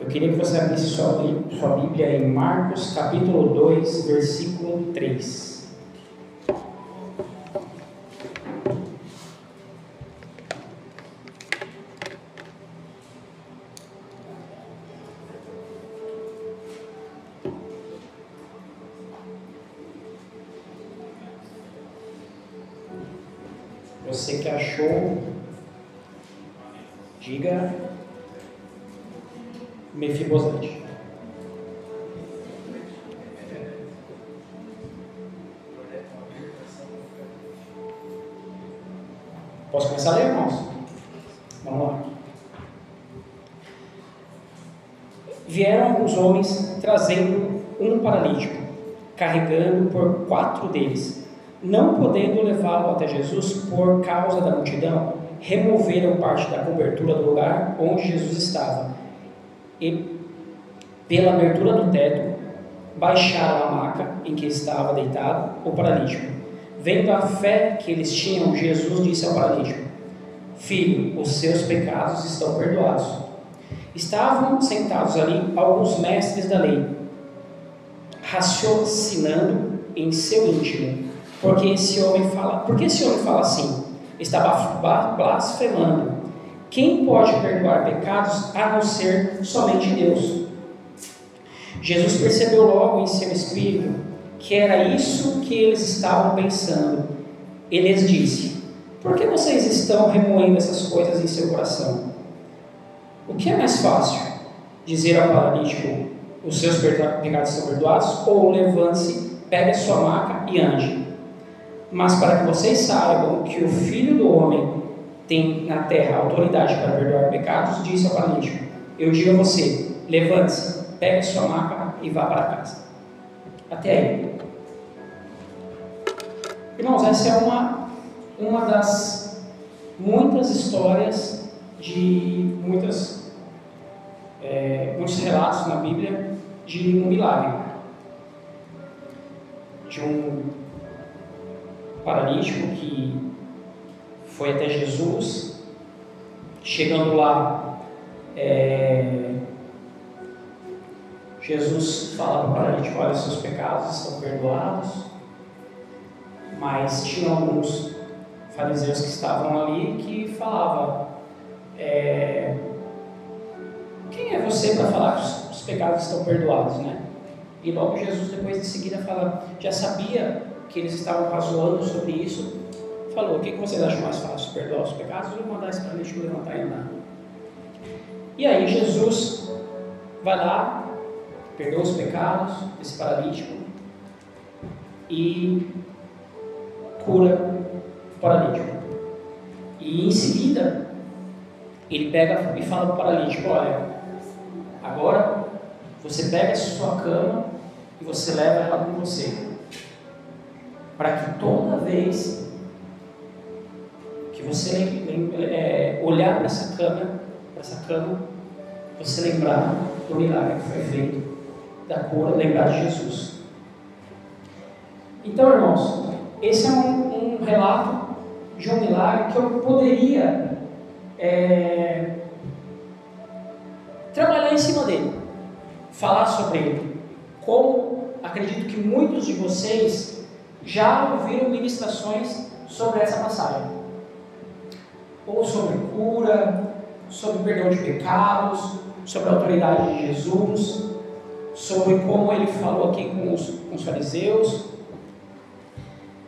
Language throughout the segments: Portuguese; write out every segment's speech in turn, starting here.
Eu queria que você abrisse sua, sua Bíblia em Marcos capítulo 2, versículo 3. Deles. Não podendo levá-lo até Jesus por causa da multidão, removeram parte da cobertura do lugar onde Jesus estava e, pela abertura do teto, baixaram a maca em que estava deitado o paralítico. Vendo a fé que eles tinham, Jesus disse ao paralítico: Filho, os seus pecados estão perdoados. Estavam sentados ali alguns mestres da lei, raciocinando em seu íntimo, porque esse homem fala, porque esse homem fala assim? Está blasfemando. Quem pode perdoar pecados a não ser somente Deus? Jesus percebeu logo em seu espírito que era isso que eles estavam pensando. Ele lhes disse: Por que vocês estão remoendo essas coisas em seu coração? O que é mais fácil? Dizer ao paralítico: Os seus pecados são perdoados? Ou levante-se, pegue a sua maca e ande. Mas para que vocês saibam que o Filho do Homem tem na terra autoridade para perdoar pecados, disse ao paralítico: Eu digo a você, levante-se, pegue sua maca e vá para casa. Até aí. Irmãos, essa é uma, uma das muitas histórias de muitas, é, muitos relatos na Bíblia de um milagre. De um paralítico que foi até Jesus. Chegando lá, é, Jesus fala para o paralítico: Olha, seus pecados estão perdoados. Mas tinha alguns fariseus que estavam ali que falavam: é, Quem é você para falar que os pecados estão perdoados, né? E logo Jesus, depois de seguida, fala: Já sabia que eles estavam razoando sobre isso falou: o que vocês acham mais fácil? Perdoar os pecados ou mandar esse paralítico levantar e andar? E aí Jesus vai lá, perdoa os pecados desse paralítico e cura o paralítico. E em seguida, ele pega e fala para o paralítico: Olha, agora você pega a sua cama e você leva ela com você, para que toda vez que você é, olhar para essa cama, para essa cama, você lembrar do milagre que foi feito, da cura, lembrar de Jesus. Então, irmãos, esse é um, um relato de um milagre que eu poderia é, trabalhar em cima dele, falar sobre ele. Como acredito que muitos de vocês já ouviram ministrações sobre essa passagem ou sobre cura, sobre perdão de pecados, sobre a autoridade de Jesus, sobre como ele falou aqui com os, com os fariseus.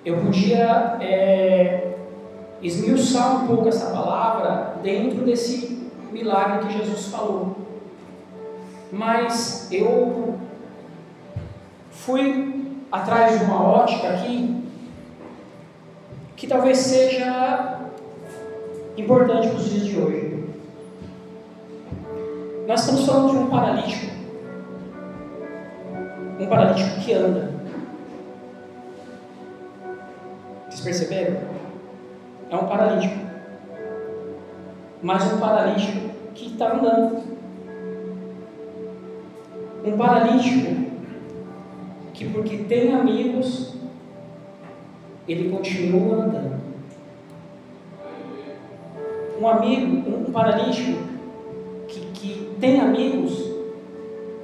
Eu podia é, esmiuçar um pouco essa palavra dentro desse milagre que Jesus falou. Mas eu fui atrás de uma ótica aqui que talvez seja importante para os dias de hoje. Nós estamos falando de um paralítico. Um paralítico que anda. Vocês perceberam? É um paralítico. Mas um paralítico que está andando. Um paralítico que, porque tem amigos, ele continua andando um amigo, um paralítico que, que tem amigos,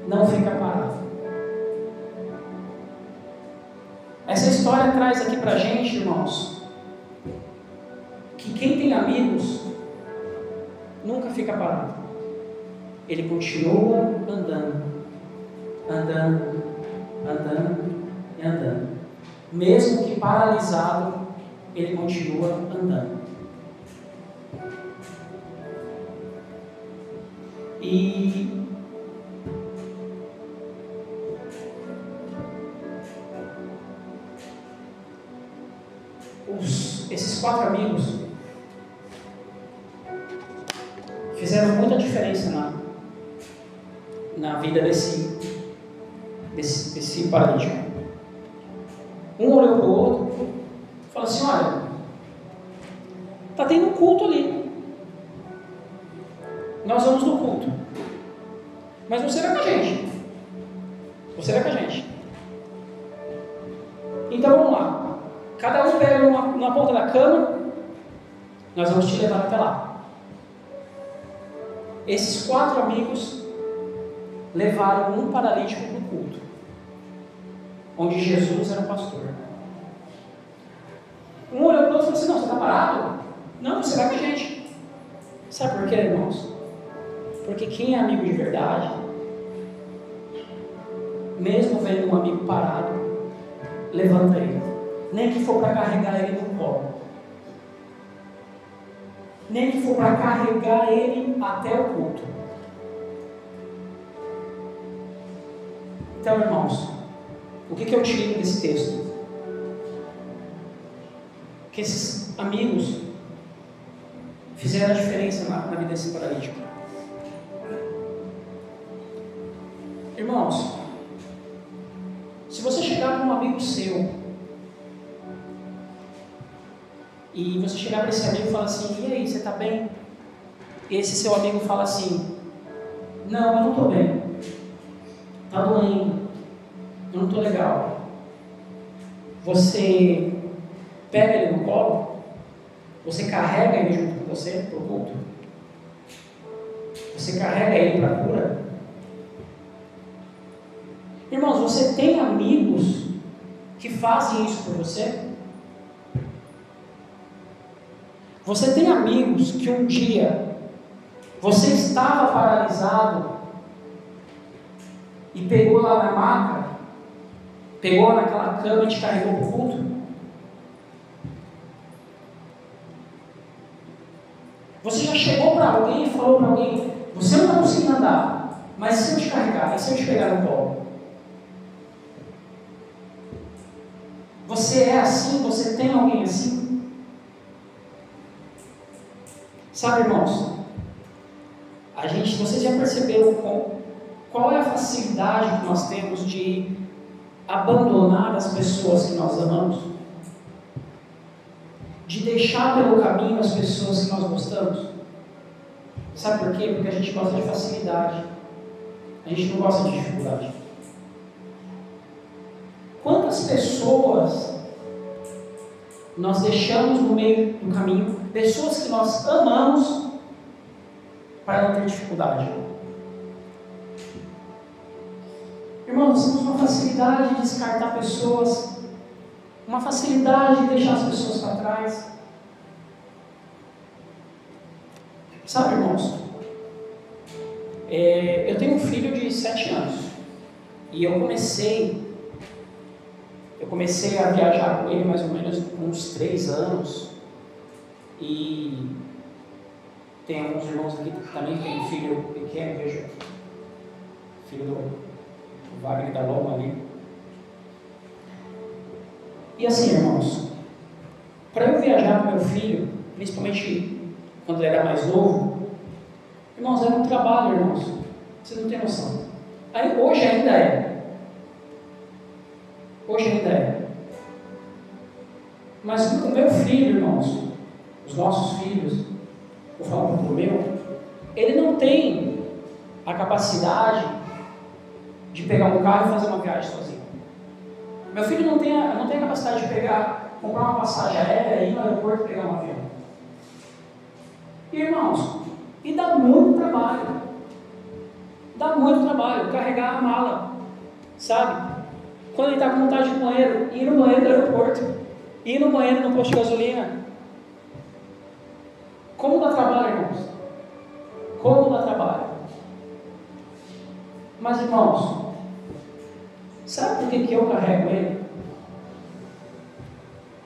não fica parado. Essa história traz aqui pra gente, irmãos, que quem tem amigos nunca fica parado. Ele continua andando, andando, andando e andando. Mesmo que paralisado, ele continua andando. E os, esses quatro amigos fizeram muita diferença na, na vida desse, está tendo um culto ali. Nós vamos no culto. Mas você vai com a gente. Você vai com a gente. Então vamos lá. Cada um pega uma, uma ponta da cama. Nós vamos te levar até lá. Esses quatro amigos levaram um paralítico para o culto, onde Jesus era o pastor. Um olhou para o outro e falou assim: Não, você está parado? Não, você vai com a gente. Sabe por quê, irmãos? Porque quem é amigo de verdade, mesmo vendo um amigo parado, levanta ele. Nem que for para carregar ele no colo. Nem que for para carregar ele até o culto. Então, irmãos, o que, que eu tiro desse texto? Que esses amigos fizeram a diferença na, na vida desse paralítico. Irmãos, se você chegar para um amigo seu e você chegar para esse amigo e falar assim: E aí, você está bem? Esse seu amigo fala assim: Não, eu não estou bem. Está doendo. Eu não estou legal. Você pega ele no colo? Você carrega ele junto você para o culto? Você carrega ele para a cura? Irmãos, você tem amigos que fazem isso por você? Você tem amigos que um dia você estava paralisado e pegou lá na maca, pegou naquela cama e te carregou para o culto? Você já chegou para alguém e falou para alguém: Você não está conseguindo andar, mas se eu te carregar, e se eu te pegar no colo? Você é assim? Você tem alguém assim? Sabe, irmãos? A gente, vocês já perceberam qual, qual é a facilidade que nós temos de abandonar as pessoas que nós amamos? De deixar pelo caminho as pessoas que nós gostamos? Sabe por quê? Porque a gente gosta de facilidade. A gente não gosta de dificuldade. Quantas pessoas nós deixamos no meio do caminho, pessoas que nós amamos, para não ter dificuldade? Irmãos, nós temos uma facilidade de descartar pessoas, uma facilidade de deixar as pessoas para trás. Sabe, irmãos, é, eu tenho um filho de sete anos e eu comecei eu comecei a viajar com ele mais ou menos uns três anos. E tem alguns irmãos aqui que também tem um filho pequeno, vejo. Filho do Wagner da Loma ali. E assim, irmãos, para eu viajar com meu filho, principalmente quando era mais novo, irmãos, era um trabalho, irmãos. Vocês não têm noção. Aí, hoje ainda é. Hoje ainda é. Mas o meu filho, irmãos, os nossos filhos, vou falar um pouco meu, ele não tem a capacidade de pegar um carro e fazer uma viagem sozinho. Meu filho não tem a, não tem a capacidade de pegar, comprar uma passagem aérea, ir no aeroporto e pegar um avião. Irmãos, e dá muito trabalho. Dá muito trabalho, carregar a mala, sabe? Quando ele está com vontade de banheiro, ir no banheiro do aeroporto, ir no banheiro no posto de gasolina. Como dá trabalho, irmãos? Como dá trabalho? Mas, irmãos, sabe por que, que eu carrego ele?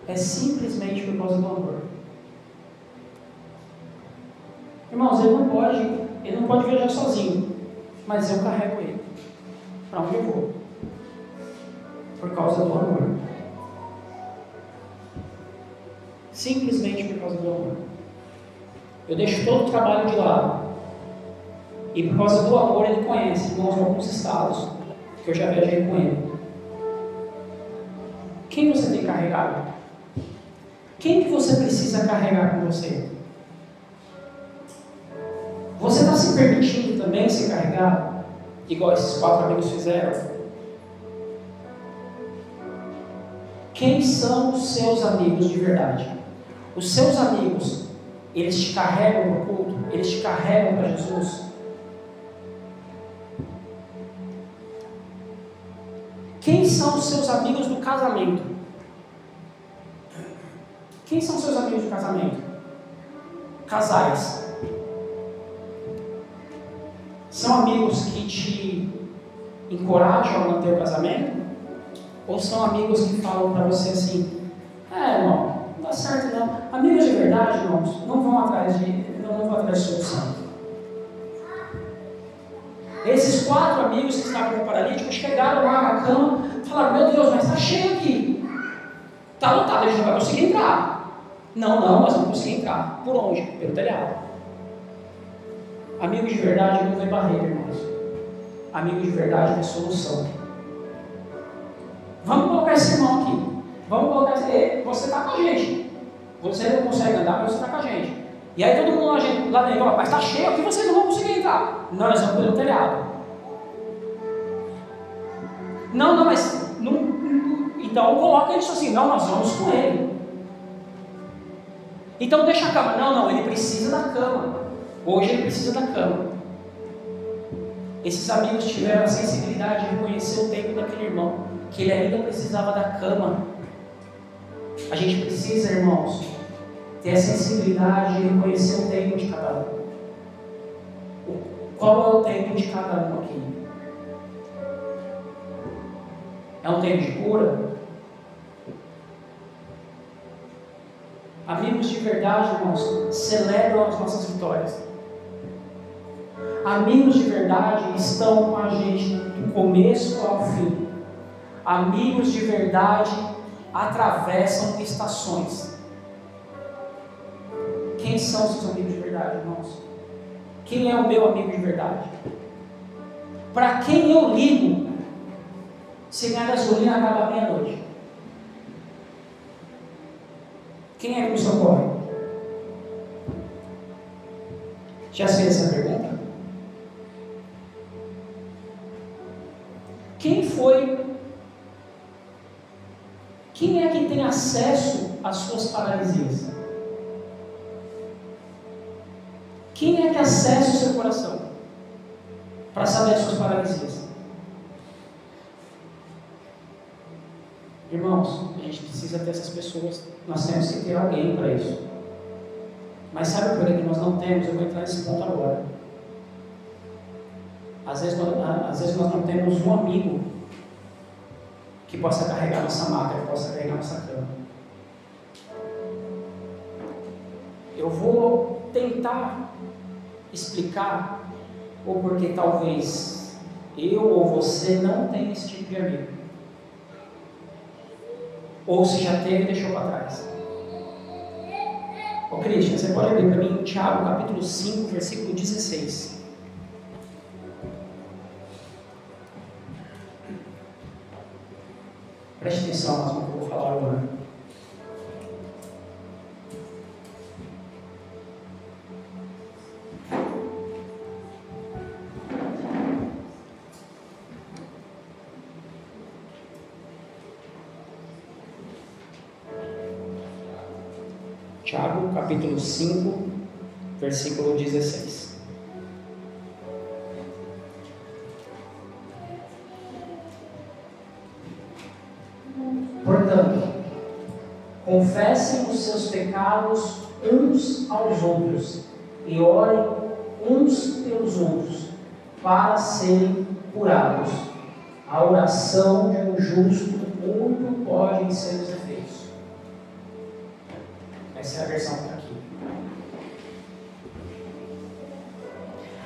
É simplesmente por causa do amor. Irmãos, ele não pode, ele não pode viajar sozinho, mas eu carrego ele. Para onde eu vou? Por causa do amor. Simplesmente por causa do amor. Eu deixo todo o trabalho de lado. E por causa do amor ele conhece, irmãos, alguns estados que eu já viajei com ele. Quem você tem carregado? Quem que você precisa carregar com você? Se permitindo também ser carregado? Igual esses quatro amigos fizeram? Quem são os seus amigos de verdade? Os seus amigos, eles te carregam para o culto? Eles te carregam para Jesus? Quem são os seus amigos do casamento? Quem são seus amigos do casamento? Casais. São amigos que te encorajam a manter o casamento? Ou são amigos que falam para você assim: é, irmão, não dá certo não. Amigos de verdade, irmãos, não vão atrás de, não vão atrás de solução. Esses quatro amigos que estavam com o paralítico chegaram lá na cama e falaram: Meu Deus, mas está cheio aqui. Está lotado, a gente não vai conseguir entrar. Não, não, nós vamos conseguir entrar. Por onde? Pelo telhado. Amigo de verdade não vê barreira, irmãos. Amigo de verdade vê solução. Vamos colocar esse irmão aqui. Vamos colocar esse. Você está com a gente. Você não consegue andar, mas você está com a gente. E aí todo mundo lá dentro, fala, mas está cheio aqui, vocês não vão conseguir entrar. Não, nós vamos pelo telhado. Não, não, mas não, então coloca isso assim, não, nós vamos com ele. Então deixa a cama. Não, não, ele precisa da cama. Hoje ele precisa da cama. Esses amigos tiveram a sensibilidade de reconhecer o tempo daquele irmão, que ele ainda precisava da cama. A gente precisa, irmãos, ter a sensibilidade de reconhecer o tempo de cada um. Qual é o tempo de cada um aqui? É um tempo de cura? Amigos de verdade, irmãos, celebram as nossas vitórias. Amigos de verdade estão com a gente do começo ao fim. Amigos de verdade atravessam estações. Quem são seus amigos de verdade, irmãos? Quem é o meu amigo de verdade? Para quem eu ligo se minha gasolina acaba meia-noite? Quem é que me socorre? Já fez essa pergunta? Acesso às suas paralisias? Quem é que acessa o seu coração para saber as suas paralisias? Irmãos, a gente precisa ter essas pessoas, nós temos que ter alguém para isso. Mas sabe por que nós não temos? Eu vou entrar nesse ponto agora. Às vezes, nós, às vezes nós não temos um amigo que possa carregar nossa maca, que possa carregar nossa cama. Eu vou tentar explicar ou porque talvez eu ou você não tenha esse tipo de amigo ou se já teve deixou para trás. Ô Cristian, você pode abrir para mim Tiago capítulo 5, versículo 16. Preste atenção que eu vou falar agora. Tiago, capítulo 5, versículo 16. Pecados uns aos outros e orem uns pelos outros para serem curados. A oração de um justo muito pode em seus efeitos. Essa é a versão que está aqui.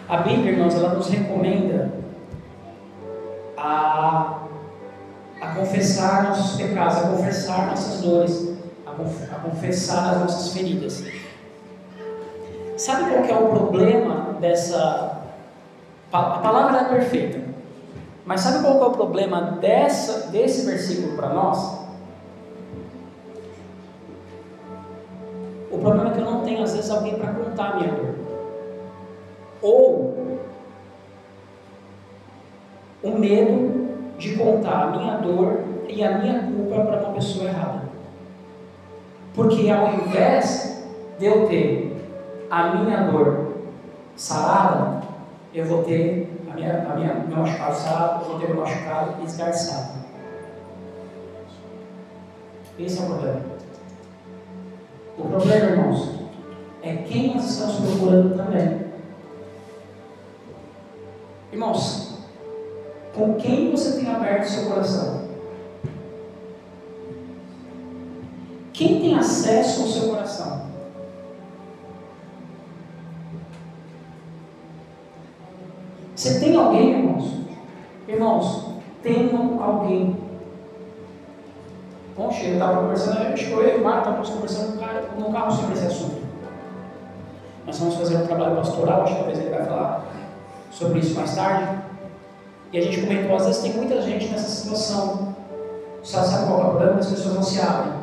A Bíblia, irmãos, ela nos recomenda a, a confessar nossos pecados, a confessar nossas dores, a, conf, a confessar as nossas feridas. Sabe qual é o problema dessa. A palavra é perfeita. Mas sabe qual é o problema dessa, desse versículo para nós? O problema é que eu não tenho, às vezes, alguém para contar a minha dor. Ou o medo de contar a minha dor e a minha culpa para uma pessoa errada. Porque ao invés de eu ter a minha dor sarada, eu vou ter a minha, a minha, meu machucado sarado, eu vou ter meu machucado esgarçado. Esse é o problema. O problema, irmãos, é quem nós estamos procurando também. Irmãos, com quem você tem aberto seu coração? Quem tem acesso ao seu coração? Você tem alguém, irmãos? Irmãos, tenham alguém. Bom, eu estava conversando, acho que eu e o Marco estávamos conversando no carro sobre esse assunto. Nós vamos fazer um trabalho pastoral, acho que talvez ele vai falar sobre isso mais tarde. E a gente comentou, às vezes tem muita gente nessa situação. Só sabe qual é o problema? As pessoas não se abrem.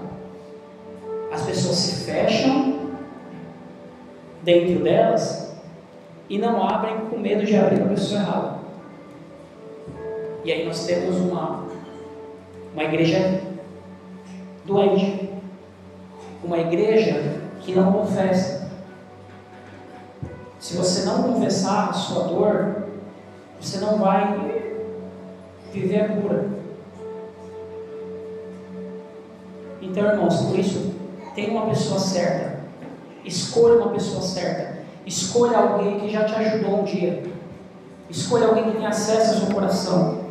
As pessoas se fecham dentro delas e não abrem com medo de abrir para a pessoa errada. E aí nós temos uma, uma igreja doente, uma igreja que não confessa. Se você não confessar a sua dor, você não vai viver a cura. Então, irmãos, por isso, tenha uma pessoa certa, escolha uma pessoa certa, Escolha alguém que já te ajudou um dia. Escolha alguém que tem acesso ao seu coração.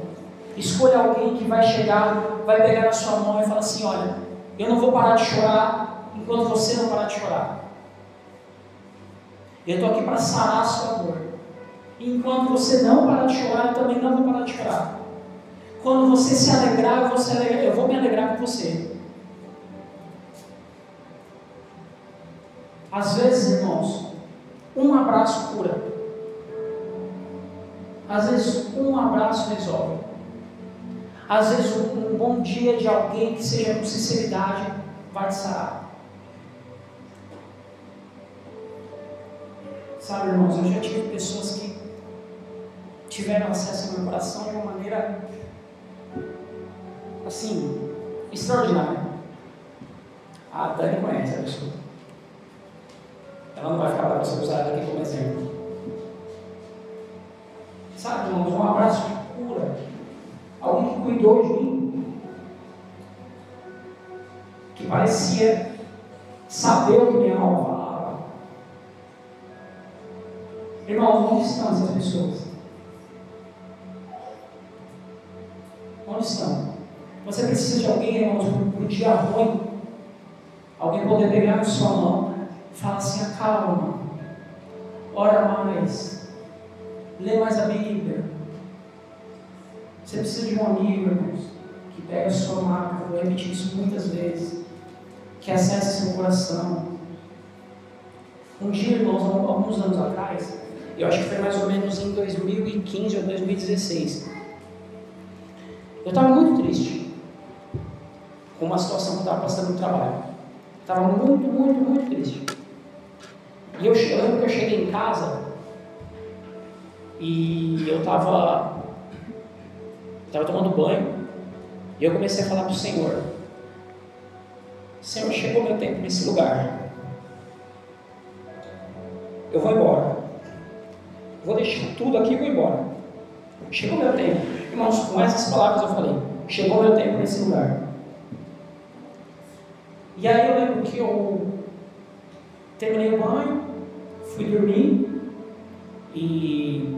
Escolha alguém que vai chegar, vai pegar na sua mão e falar assim: Olha, eu não vou parar de chorar enquanto você não parar de chorar. Eu estou aqui para sarar a sua dor. E enquanto você não parar de chorar, eu também não vou parar de chorar. Quando você se alegrar, alegrar, eu vou me alegrar com você. Às vezes, irmãos, um abraço cura. Às vezes, um abraço resolve. Às vezes, um, bom dia de alguém que seja com sinceridade vai te sarar. Sabe, irmãos, eu já tive pessoas que tiveram acesso ao meu coração de uma maneira assim, extraordinária. A Dani conhece a pessoa. Ela não vai ficar para você usar aqui como exemplo. Sabe, irmãos, um abraço de cura. Alguém que cuidou de mim. Que parecia saber o que minha alma falava. Irmãos, onde estão essas pessoas? Onde estão? Você precisa de alguém, irmãos, para um dia ruim. Alguém poder pegar na sua mão Fala assim: acalma, ora mais, lê mais a Bíblia. Você precisa de um amigo, irmãos, que pega a sua marca, vou repetir isso muitas vezes, que acesse seu coração. Um dia, irmãos, alguns anos atrás, eu acho que foi mais ou menos em 2015 ou 2016, eu estava muito triste com uma situação que eu estava passando no trabalho. Estava muito, muito, muito triste. E eu, eu lembro que eu cheguei em casa e eu estava tava tomando banho e eu comecei a falar para o Senhor: Senhor, chegou meu tempo nesse lugar. Eu vou embora. Vou deixar tudo aqui e vou embora. Chegou meu tempo. Irmãos, com essas palavras eu falei: Chegou meu tempo nesse lugar. E aí eu lembro que eu terminei o banho, fui dormir e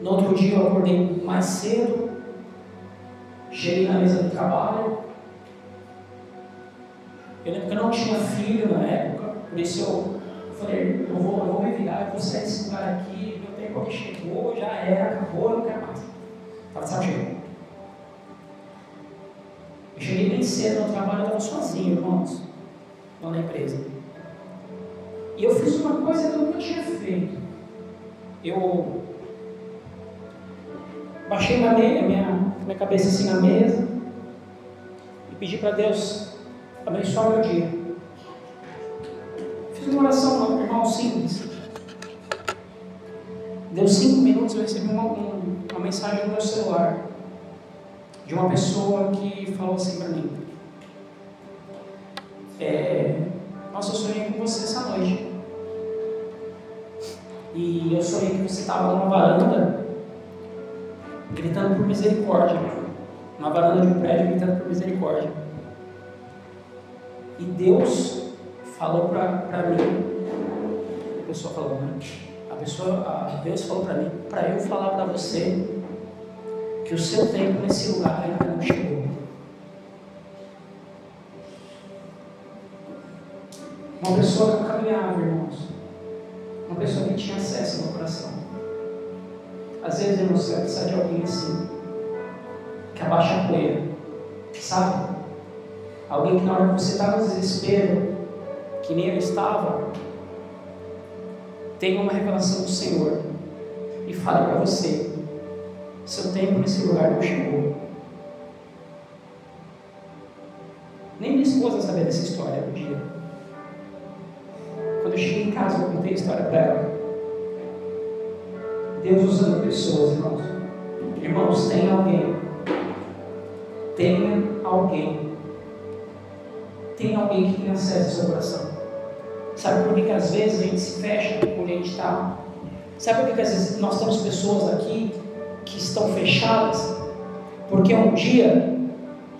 no outro dia eu acordei mais cedo, cheguei na mesa do trabalho. Eu lembro que eu não tinha filho na época, por isso eu falei, eu vou, eu vou me virar, eu vou sair desse lugar aqui, meu tempo aqui chegou, já era, acabou, eu não quero mais. Estava saco Eu cheguei bem cedo no trabalho, eu estava sozinho, irmãos, lá na empresa. E eu fiz uma coisa que eu nunca tinha feito. Eu baixei minha, minha, minha cabeça assim na mesa e pedi para Deus abençoar meu dia. Fiz uma oração, irmão, simples. Deu cinco minutos, eu recebi uma, uma mensagem no meu celular de uma pessoa que falou assim para mim: é, Nossa, eu sonhei com você essa noite. E eu sonhei que você estava numa varanda gritando por misericórdia. Uma varanda de um prédio gritando por misericórdia. E Deus falou para mim, a pessoa falou, né? A pessoa, a Deus falou para mim, para eu falar para você que o seu tempo nesse lugar ainda não chegou. Uma pessoa pessoa que tinha acesso ao coração. Às vezes, irmãos, você vai precisar de alguém assim, que abaixa a poeira, sabe? Alguém que na hora que você está no desespero, que nem eu estava, tenha uma revelação do Senhor e fale para você: seu tempo nesse lugar não chegou. Nem minha esposa sabia dessa história no dia. Casa, eu contei a história para ela. Deus usando pessoas, irmãos. Irmãos, tem alguém. Tenha alguém. Tem alguém que tem acesso ao seu coração. Sabe por que, que às vezes a gente se fecha onde a gente está? Sabe por que, que às vezes nós temos pessoas aqui que estão fechadas? Porque um dia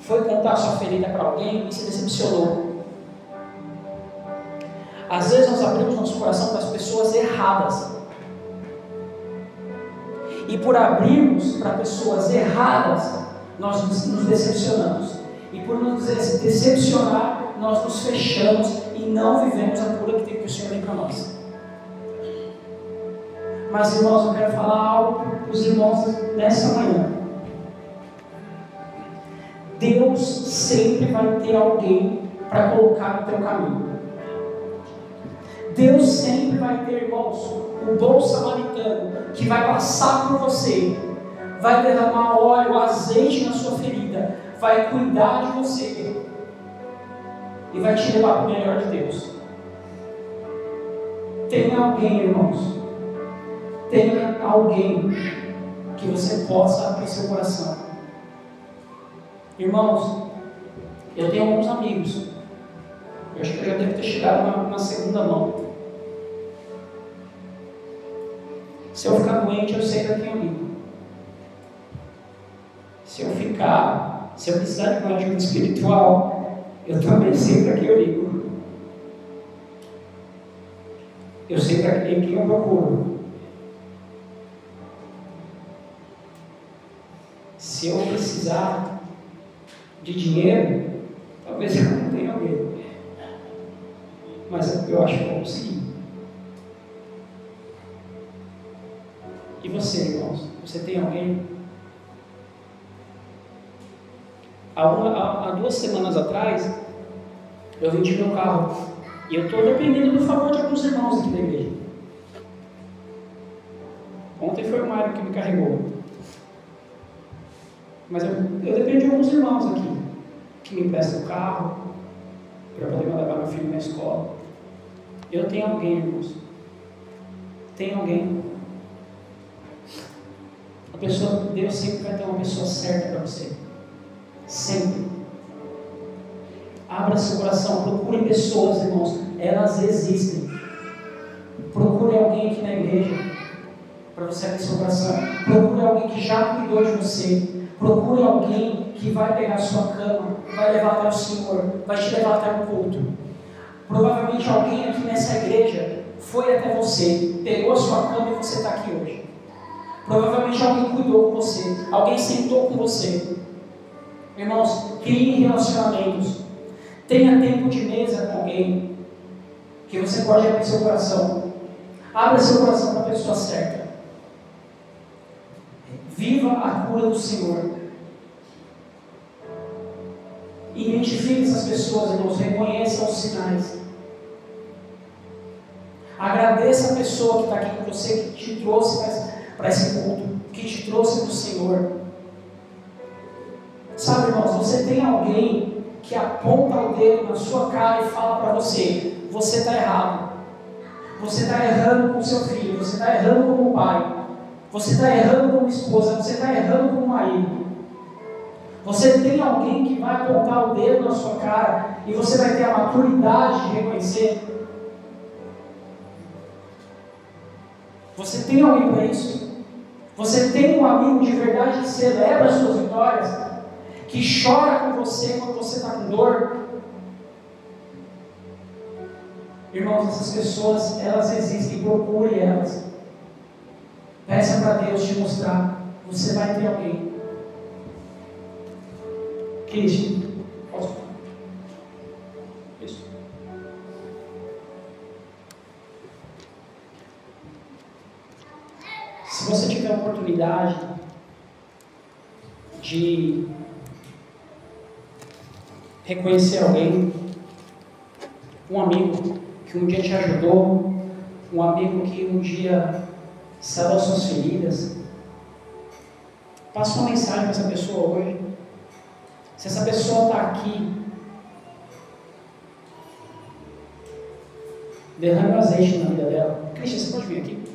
foi contar sua ferida para alguém e se decepcionou. Às vezes nós abrimos nosso coração para as pessoas erradas. E por abrirmos para pessoas erradas, nós nos decepcionamos. E por nos decepcionar, nós nos fechamos e não vivemos a cura que tem que o Senhor tem para nós. Mas, irmãos, eu quero falar algo para os irmãos nessa manhã. Deus sempre vai ter alguém para colocar no teu caminho. Deus sempre vai ter, irmãos, um bom samaritano que vai passar por você, vai derramar óleo, azeite na sua ferida, vai cuidar de você, e vai te levar para o melhor de Deus. Tenha alguém, irmãos, tenha alguém que você possa abrir seu coração. Irmãos, eu tenho alguns amigos, eu acho que eu já devo ter chegado na, segunda mão. Se eu ficar doente, eu sei que eu amigo. Se eu ficar, se eu precisar de uma ajuda espiritual, eu também sei para quem eu ligo. Eu sei para quem eu procuro. Se eu precisar de dinheiro, talvez eu não tenha alguém. Mas eu acho que eu conseguir. Você, irmãos? Você tem alguém Há, há, duas semanas atrás, eu vendi meu carro e eu estou dependendo do favor de alguns irmãos aqui da igreja. Ontem foi o Mário que me carregou. Mas eu, eu dependo de alguns irmãos aqui que me emprestam o carro para poder levar meu filho na escola. Eu tenho alguém, irmãos. Tem alguém. Pessoa, Deus sempre vai ter uma pessoa certa para você. Sempre. Abra seu coração, procure pessoas, irmãos. Elas existem. Procure alguém aqui na igreja para você abrir seu coração. Procure alguém que já cuidou de você. Procure alguém que vai pegar sua cama, vai levar até o Senhor, vai te levar até o culto. Provavelmente alguém aqui nessa igreja foi até você, pegou a sua cama e você está aqui hoje. Provavelmente alguém cuidou com você, alguém sentou com você. Irmãos, crie relacionamentos. Tenha tempo de mesa com alguém que você pode abrir seu coração. Abra seu coração para a pessoa certa. Viva a cura do Senhor. Identifique essas pessoas, irmãos. Reconheça os sinais. Agradeça a pessoa que está aqui com você, que te trouxe para esse culto, que te trouxe para o Senhor. Sabe, irmãos, você tem alguém que aponta o dedo na sua cara e fala para você: você está errado. Você está errando com seu filho, você está errando como pai, você está errando como esposa, você está errando como marido. Você tem alguém que vai apontar o dedo na sua cara e você vai ter a maturidade de reconhecer. Você tem alguém para isso? Você tem um amigo de verdade que celebra as suas vitórias, que chora com você quando você está com dor? Irmãos, essas pessoas, elas existem, procure elas. Peça para Deus te mostrar. Você vai ter alguém. Cristo, posso? Isso. Se você tiver a oportunidade de reconhecer alguém, um amigo que um dia te ajudou, um amigo que um dia sarou suas feridas. Passa uma mensagem para essa pessoa hoje. Se essa pessoa está aqui, derrame azeite na vida dela. Cristian, você pode vir aqui?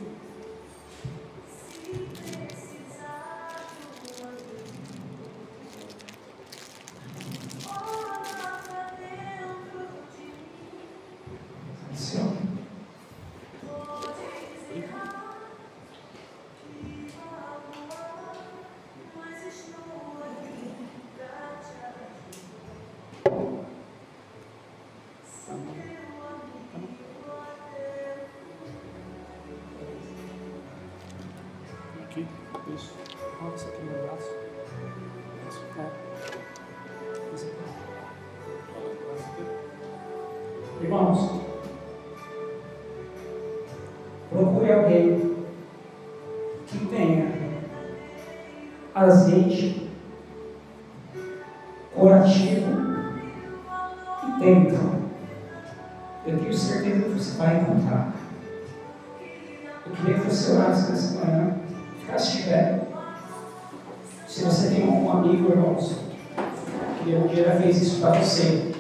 Assim. você.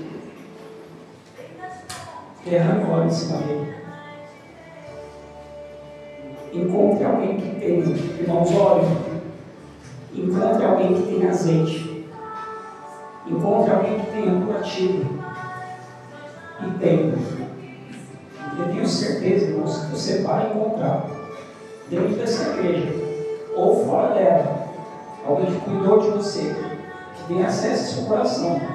Derrame óleo nesse caminho. Encontre alguém que tem, irmãos, óleo. Encontre alguém que tem azeite. Encontre alguém que tenha curativo. E tenha. Eu tenho certeza, irmãos, que você vai encontrar dentro dessa igreja ou fora dela alguém que cuidou de você, que tem acesso ao seu coração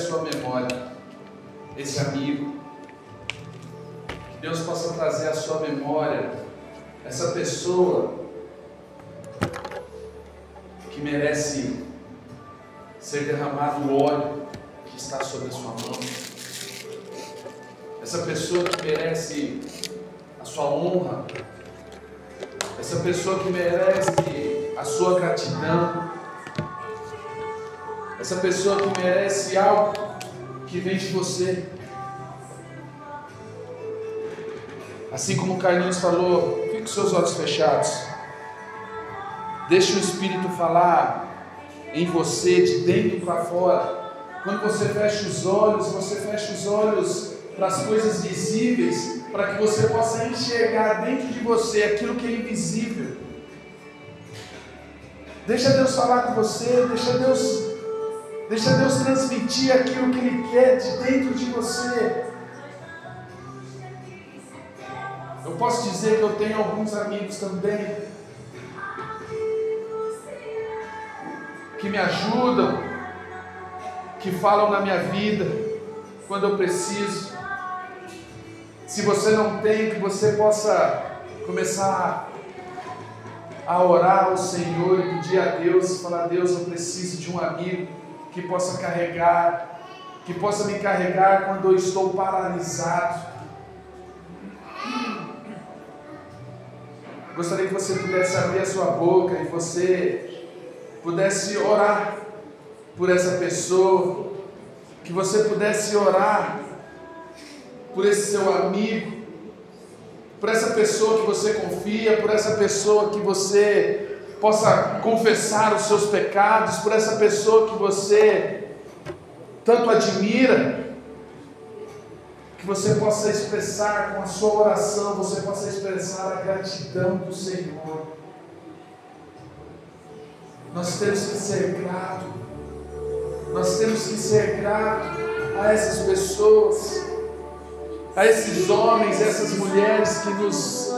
sua memória esse amigo. Que Deus possa trazer à sua memória essa pessoa que merece ser derramado o óleo que está sobre a sua mão. Essa pessoa que merece a sua honra, essa pessoa que merece a sua gratidão, essa pessoa que merece algo que vem de você. Assim como Carlinhos falou, fique com seus olhos fechados. Deixe o Espírito falar em você, de dentro para fora. Quando você fecha os olhos, você fecha os olhos para as coisas visíveis, para que você possa enxergar dentro de você aquilo que é invisível. Deixa Deus falar com você, deixa Deus, deixa Deus transmitir aquilo que Ele quer de dentro de você. Eu posso dizer que eu tenho alguns amigos também que me ajudam, que falam na minha vida quando eu preciso. Se você não tem, que você possa começar a orar ao Senhor e pedir a Deus, falar: Deus, eu preciso de um amigo que possa carregar, que possa me carregar quando eu estou paralisado. Gostaria que você pudesse abrir a sua boca e você pudesse orar por essa pessoa, que você pudesse orar por esse seu amigo, por essa pessoa que você confia, por essa pessoa que você possa confessar os seus pecados, por essa pessoa que você tanto admira, que você possa expressar com a sua oração, você possa expressar a gratidão do Senhor. Nós temos que ser grato, nós temos que ser grato a essas pessoas a esses homens, essas mulheres que nos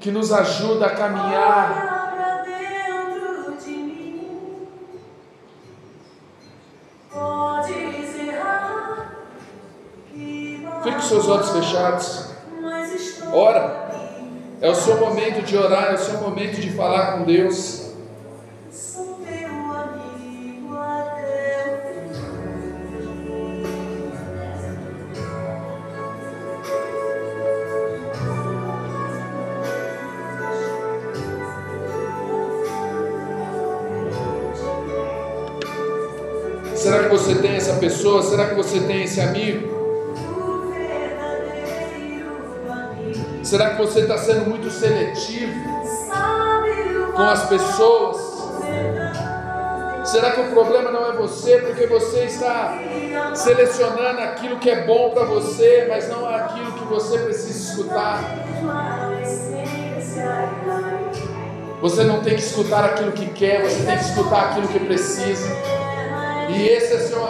que nos ajuda a caminhar. Fique com seus olhos fechados. Ora. É o seu momento de orar, é o seu momento de falar com Deus. Pessoa? Será que você tem esse amigo? Será que você está sendo muito seletivo com as pessoas? Será que o problema não é você, porque você está selecionando aquilo que é bom para você, mas não aquilo que você precisa escutar? Você não tem que escutar aquilo que quer, você tem que escutar aquilo que precisa. E esse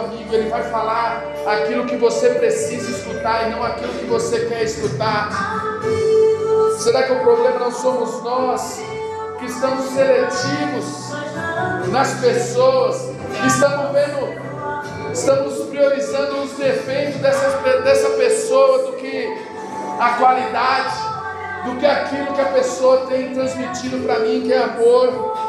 amigo, ele vai falar aquilo que você precisa escutar e não aquilo que você quer escutar. Será que o problema não somos nós que estamos seletivos nas pessoas? Estamos vendo, estamos priorizando os defeitos dessa, dessa pessoa do que a qualidade, do que aquilo que a pessoa tem transmitido para mim, que é amor.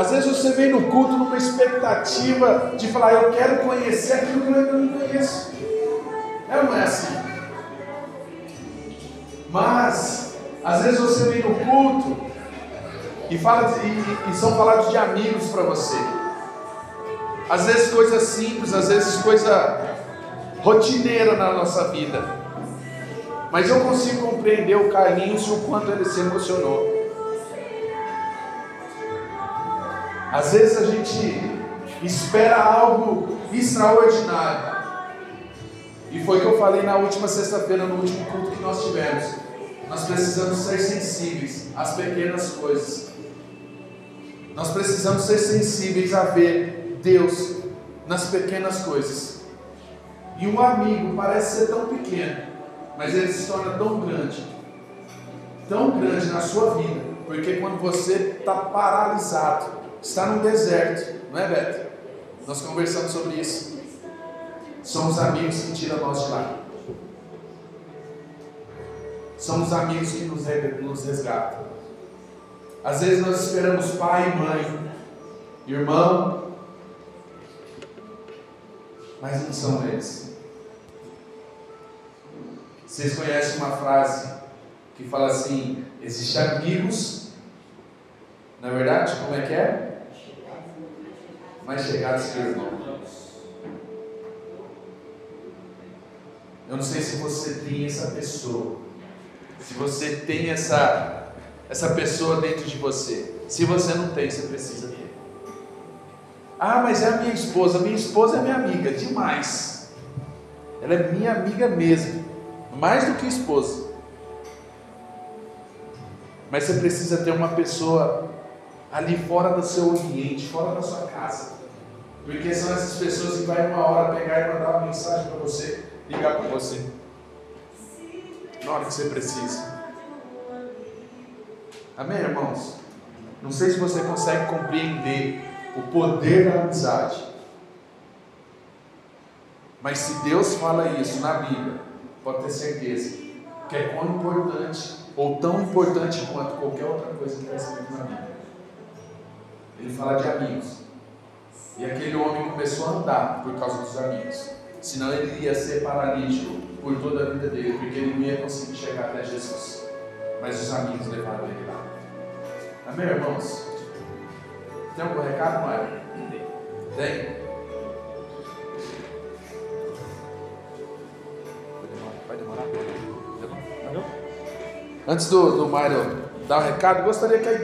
às vezes você vem no culto numa expectativa de falar, eu quero conhecer aquilo que eu ainda não conheço. É ou não é assim? Mas Às vezes você vem no culto e, fala e, e são falados de amigos para você. Às vezes coisas simples, às vezes coisa rotineira na nossa vida. Mas eu consigo compreender o Carlinhos e o quanto ele se emocionou. Às vezes a gente espera algo extraordinário. E foi o que eu falei na última sexta-feira, no último culto que nós tivemos. Nós precisamos ser sensíveis às pequenas coisas. Nós precisamos ser sensíveis a ver Deus nas pequenas coisas. E um amigo parece ser tão pequeno, mas ele se torna tão grande, tão grande na sua vida, porque quando você está paralisado, está no deserto, não é, Beto? Nós conversamos sobre isso. São os amigos que tiram nós de lá. São os amigos que nos resgatam. Às vezes nós esperamos pai e mãe, irmão, mas não são eles. Vocês conhecem uma frase que fala assim: existem amigos, na verdade, como é que é? Mais chegados que irmão. Eu não sei se você tem essa pessoa, se você tem essa, essa pessoa dentro de você. Se você não tem, você precisa ter. Ah, mas é a minha esposa. Minha esposa é minha amiga, demais. Ela é minha amiga mesmo, mais do que esposa. Mas você precisa ter uma pessoa ali fora do seu ambiente, fora da sua casa. Porque são essas pessoas que vai uma hora pegar e mandar uma mensagem para você ligar para você. Na hora que você precisa. Amém, irmãos? Não sei se você consegue compreender o poder da amizade. Mas se Deus fala isso na Bíblia, pode ter certeza que é tão importante, ou tão importante quanto qualquer outra coisa que está escrito na Bíblia. Ele fala de amigos. E aquele homem começou a andar por causa dos amigos senão ele iria ser paralítico por toda a vida dele, porque ele não ia conseguir chegar até Jesus. Mas os amigos levaram ele lá. Amém, irmãos? Tem algum recado, Mário? Tem? Vai demorar? Antes do, do Mário dar o um recado, gostaria que a